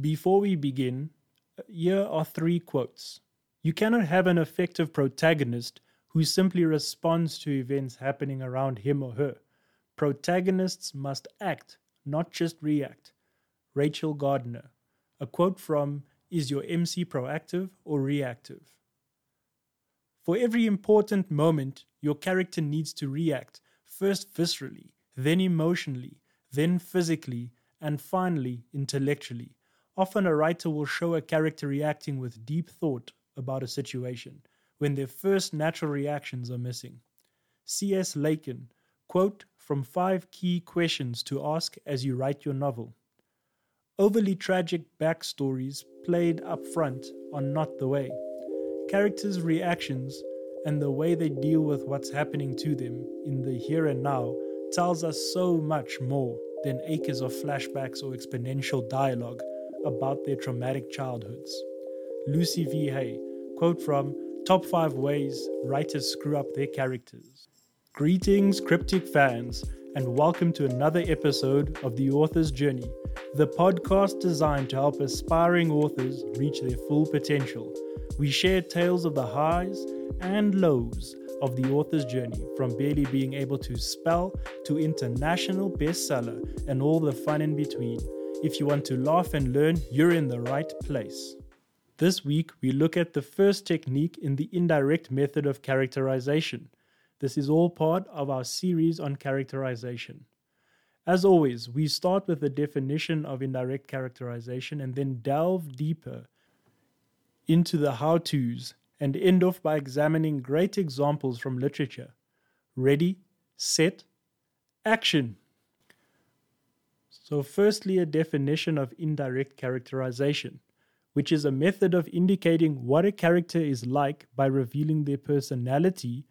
Before we begin, here are three quotes. You cannot have an effective protagonist who simply responds to events happening around him or her. Protagonists must act, not just react. Rachel Gardner. A quote from Is Your MC Proactive or Reactive? For every important moment, your character needs to react, first viscerally, then emotionally, then physically, and finally intellectually. Often a writer will show a character reacting with deep thought about a situation when their first natural reactions are missing. C.S. Lakin, quote from five key questions to ask as you write your novel. Overly tragic backstories played up front are not the way. Characters' reactions and the way they deal with what's happening to them in the here and now tells us so much more than acres of flashbacks or exponential dialogue about their traumatic childhoods. Lucy V. Hay, quote from Top 5 Ways Writers Screw Up Their Characters. Greetings, cryptic fans, and welcome to another episode of The Author's Journey, the podcast designed to help aspiring authors reach their full potential. We share tales of the highs and lows of the author's journey, from barely being able to spell to international bestseller and all the fun in between. If you want to laugh and learn, you're in the right place. This week, we look at the first technique in the indirect method of characterization. This is all part of our series on characterization. As always, we start with the definition of indirect characterization and then delve deeper into the how to's and end off by examining great examples from literature. Ready, set, action. So, firstly, a definition of indirect characterization, which is a method of indicating what a character is like by revealing their personality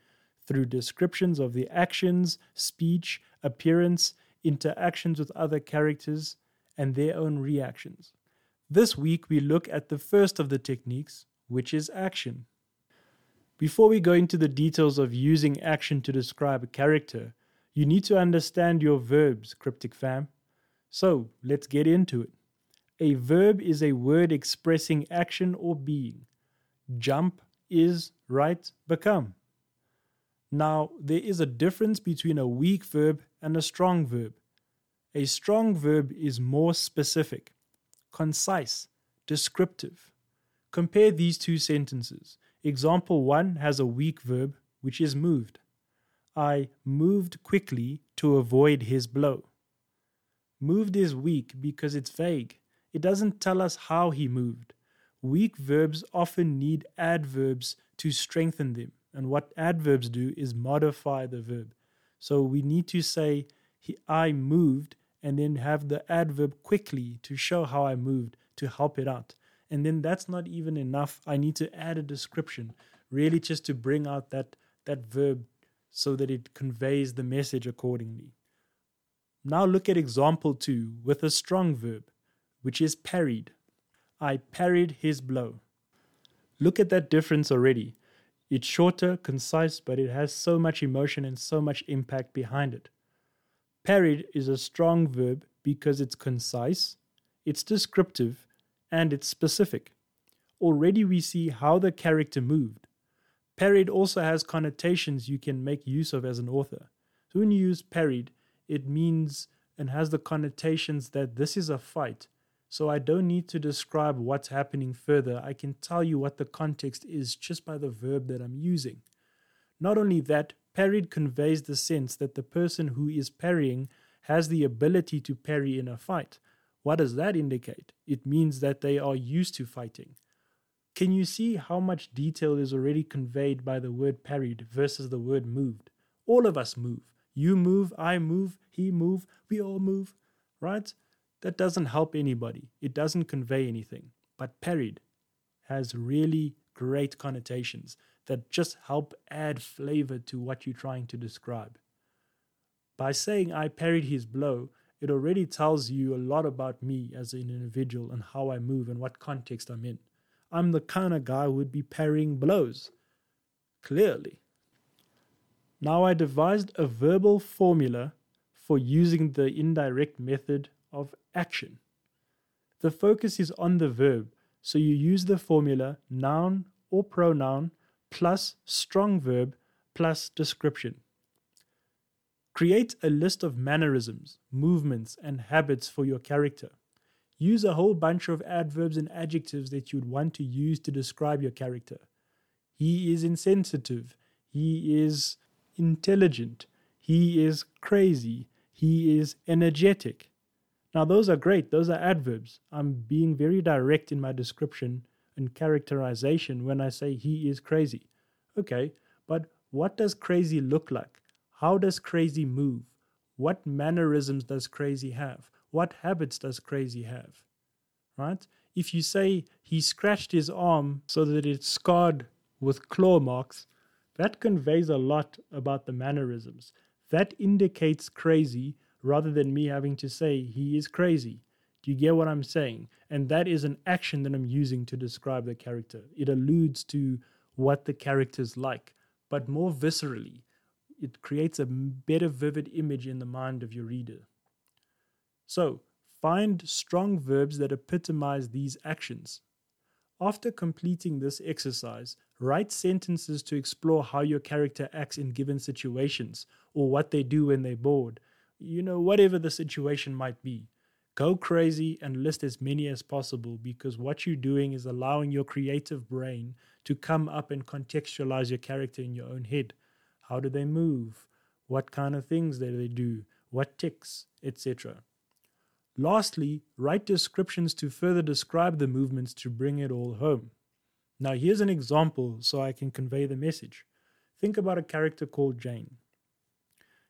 through descriptions of their actions, speech, appearance, interactions with other characters, and their own reactions. This week, we look at the first of the techniques, which is action. Before we go into the details of using action to describe a character, you need to understand your verbs, Cryptic Fam. So let's get into it. A verb is a word expressing action or being. Jump is, write, become. Now, there is a difference between a weak verb and a strong verb. A strong verb is more specific, concise, descriptive. Compare these two sentences. Example 1 has a weak verb, which is moved. I moved quickly to avoid his blow. Moved is weak because it's vague. It doesn't tell us how he moved. Weak verbs often need adverbs to strengthen them. And what adverbs do is modify the verb. So we need to say, I moved, and then have the adverb quickly to show how I moved to help it out. And then that's not even enough. I need to add a description, really just to bring out that, that verb so that it conveys the message accordingly. Now look at example 2 with a strong verb, which is parried. I parried his blow. Look at that difference already. It's shorter, concise, but it has so much emotion and so much impact behind it. Parried is a strong verb because it's concise, it's descriptive, and it's specific. Already we see how the character moved. Parried also has connotations you can make use of as an author. So when you use parried, it means and has the connotations that this is a fight. So I don't need to describe what's happening further. I can tell you what the context is just by the verb that I'm using. Not only that, parried conveys the sense that the person who is parrying has the ability to parry in a fight. What does that indicate? It means that they are used to fighting. Can you see how much detail is already conveyed by the word parried versus the word moved? All of us move. You move, I move, he move, we all move, right? That doesn't help anybody. It doesn't convey anything. But parried has really great connotations that just help add flavor to what you're trying to describe. By saying I parried his blow, it already tells you a lot about me as an individual and how I move and what context I'm in. I'm the kind of guy who would be parrying blows. Clearly. Now I devised a verbal formula for using the indirect method of action. The focus is on the verb, so you use the formula noun or pronoun plus strong verb plus description. Create a list of mannerisms, movements, and habits for your character. Use a whole bunch of adverbs and adjectives that you'd want to use to describe your character. He is insensitive. He is intelligent. He is crazy. He is energetic. Now, those are great. Those are adverbs. I'm being very direct in my description and characterization when I say he is crazy. Okay, but what does crazy look like? How does crazy move? What mannerisms does crazy have? What habits does crazy have? Right? If you say he scratched his arm so that it's scarred with claw marks, that conveys a lot about the mannerisms. That indicates crazy rather than me having to say he is crazy. Do you get what I'm saying? And that is an action that I'm using to describe the character. It alludes to what the character's like, but more viscerally. It creates a better vivid image in the mind of your reader. So, find strong verbs that epitomize these actions. After completing this exercise, write sentences to explore how your character acts in given situations or what they do when they're bored. You know, whatever the situation might be. Go crazy and list as many as possible because what you're doing is allowing your creative brain to come up and contextualize your character in your own head. How do they move? What kind of things do they do? What ticks, etc. Lastly, write descriptions to further describe the movements to bring it all home. Now, here's an example so I can convey the message. Think about a character called Jane.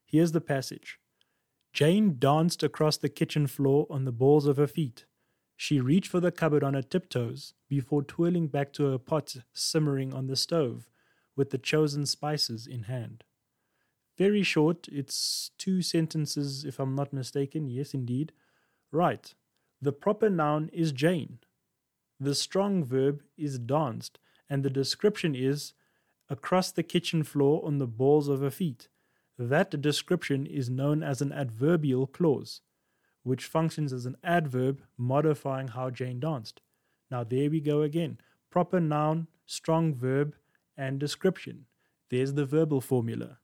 Here's the passage Jane danced across the kitchen floor on the balls of her feet. She reached for the cupboard on her tiptoes before twirling back to her pot simmering on the stove with the chosen spices in hand. Very short, it's two sentences if I'm not mistaken. Yes, indeed. Right. The proper noun is Jane. The strong verb is danced, and the description is across the kitchen floor on the balls of her feet. That description is known as an adverbial clause, which functions as an adverb modifying how Jane danced. Now, there we go again. Proper noun, strong verb, and description. There's the verbal formula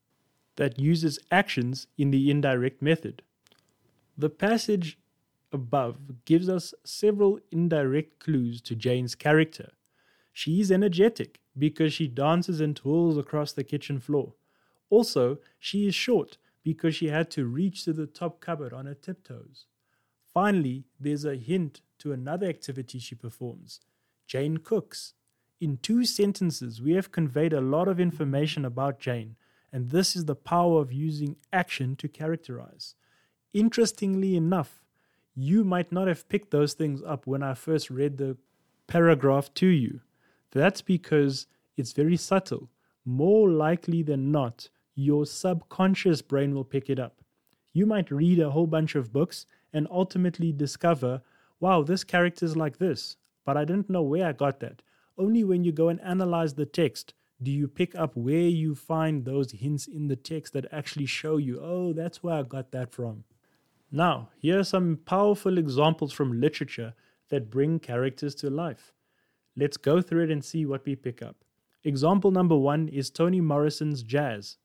that uses actions in the indirect method. The passage above gives us several indirect clues to Jane's character. She is energetic because she dances and twirls across the kitchen floor. Also, she is short because she had to reach to the top cupboard on her tiptoes. Finally, there's a hint to another activity she performs. Jane cooks. In two sentences, we have conveyed a lot of information about Jane, and this is the power of using action to characterize. Interestingly enough, you might not have picked those things up when I first read the paragraph to you. That's because it's very subtle. More likely than not, your subconscious brain will pick it up. You might read a whole bunch of books and ultimately discover, wow, this character's like this, but I didn't know where I got that. Only when you go and analyze the text do you pick up where you find those hints in the text that actually show you, oh, that's where I got that from. Now, here are some powerful examples from literature that bring characters to life. Let's go through it and see what we pick up. Example number one is Toni Morrison's Jazz.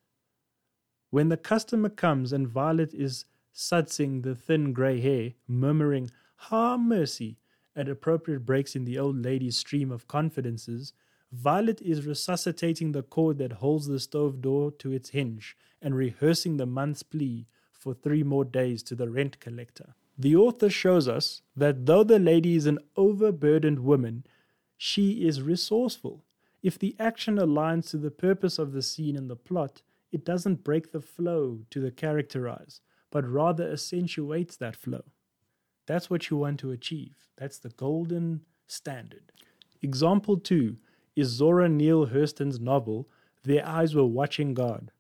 When the customer comes and Violet is sudsing the thin grey hair, murmuring, Ha mercy, at appropriate breaks in the old lady's stream of confidences, Violet is resuscitating the cord that holds the stove door to its hinge and rehearsing the month's plea for three more days to the rent collector. The author shows us that though the lady is an overburdened woman, she is resourceful. If the action aligns to the purpose of the scene and the plot, it doesn't break the flow to the characterize, but rather accentuates that flow. That's what you want to achieve. That's the golden standard. Example two is Zora Neale Hurston's novel, Their Eyes Were Watching God.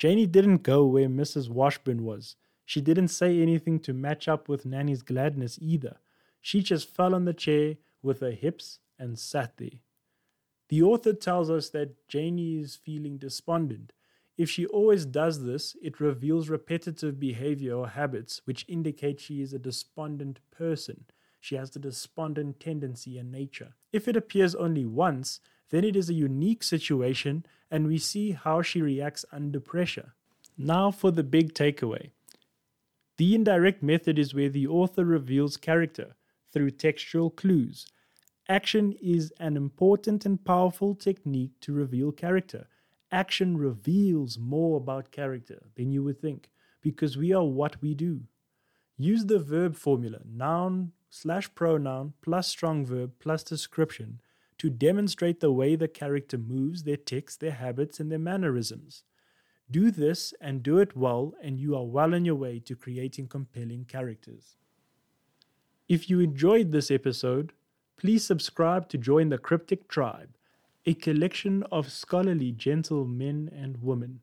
Janie didn't go where Mrs. Washburn was. She didn't say anything to match up with Nanny's gladness either. She just fell on the chair with her hips and sat there. The author tells us that Janie is feeling despondent. If she always does this, it reveals repetitive behavior or habits which indicate she is a despondent person. She has the despondent tendency in nature. If it appears only once, then it is a unique situation and we see how she reacts under pressure. Now for the big takeaway. The indirect method is where the author reveals character through textual clues. Action is an important and powerful technique to reveal character. Action reveals more about character than you would think because we are what we do. Use the verb formula, noun slash pronoun plus strong verb plus description, to demonstrate the way the character moves, their tics, their habits, and their mannerisms. Do this and do it well, and you are well on your way to creating compelling characters. If you enjoyed this episode, please subscribe to join the Cryptic Tribe, a collection of scholarly gentle men and women,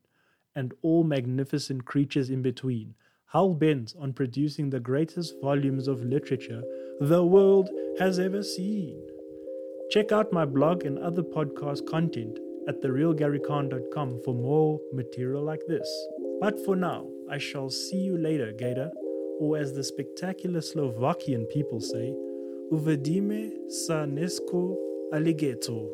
and all magnificent creatures in between hell bent on producing the greatest volumes of literature the world has ever seen. Check out my blog and other podcast content at therealgarykhan.com for more material like this. But for now, I shall see you later, Gator, or as the spectacular Slovakian people say, Uvedime sa nesko alligator.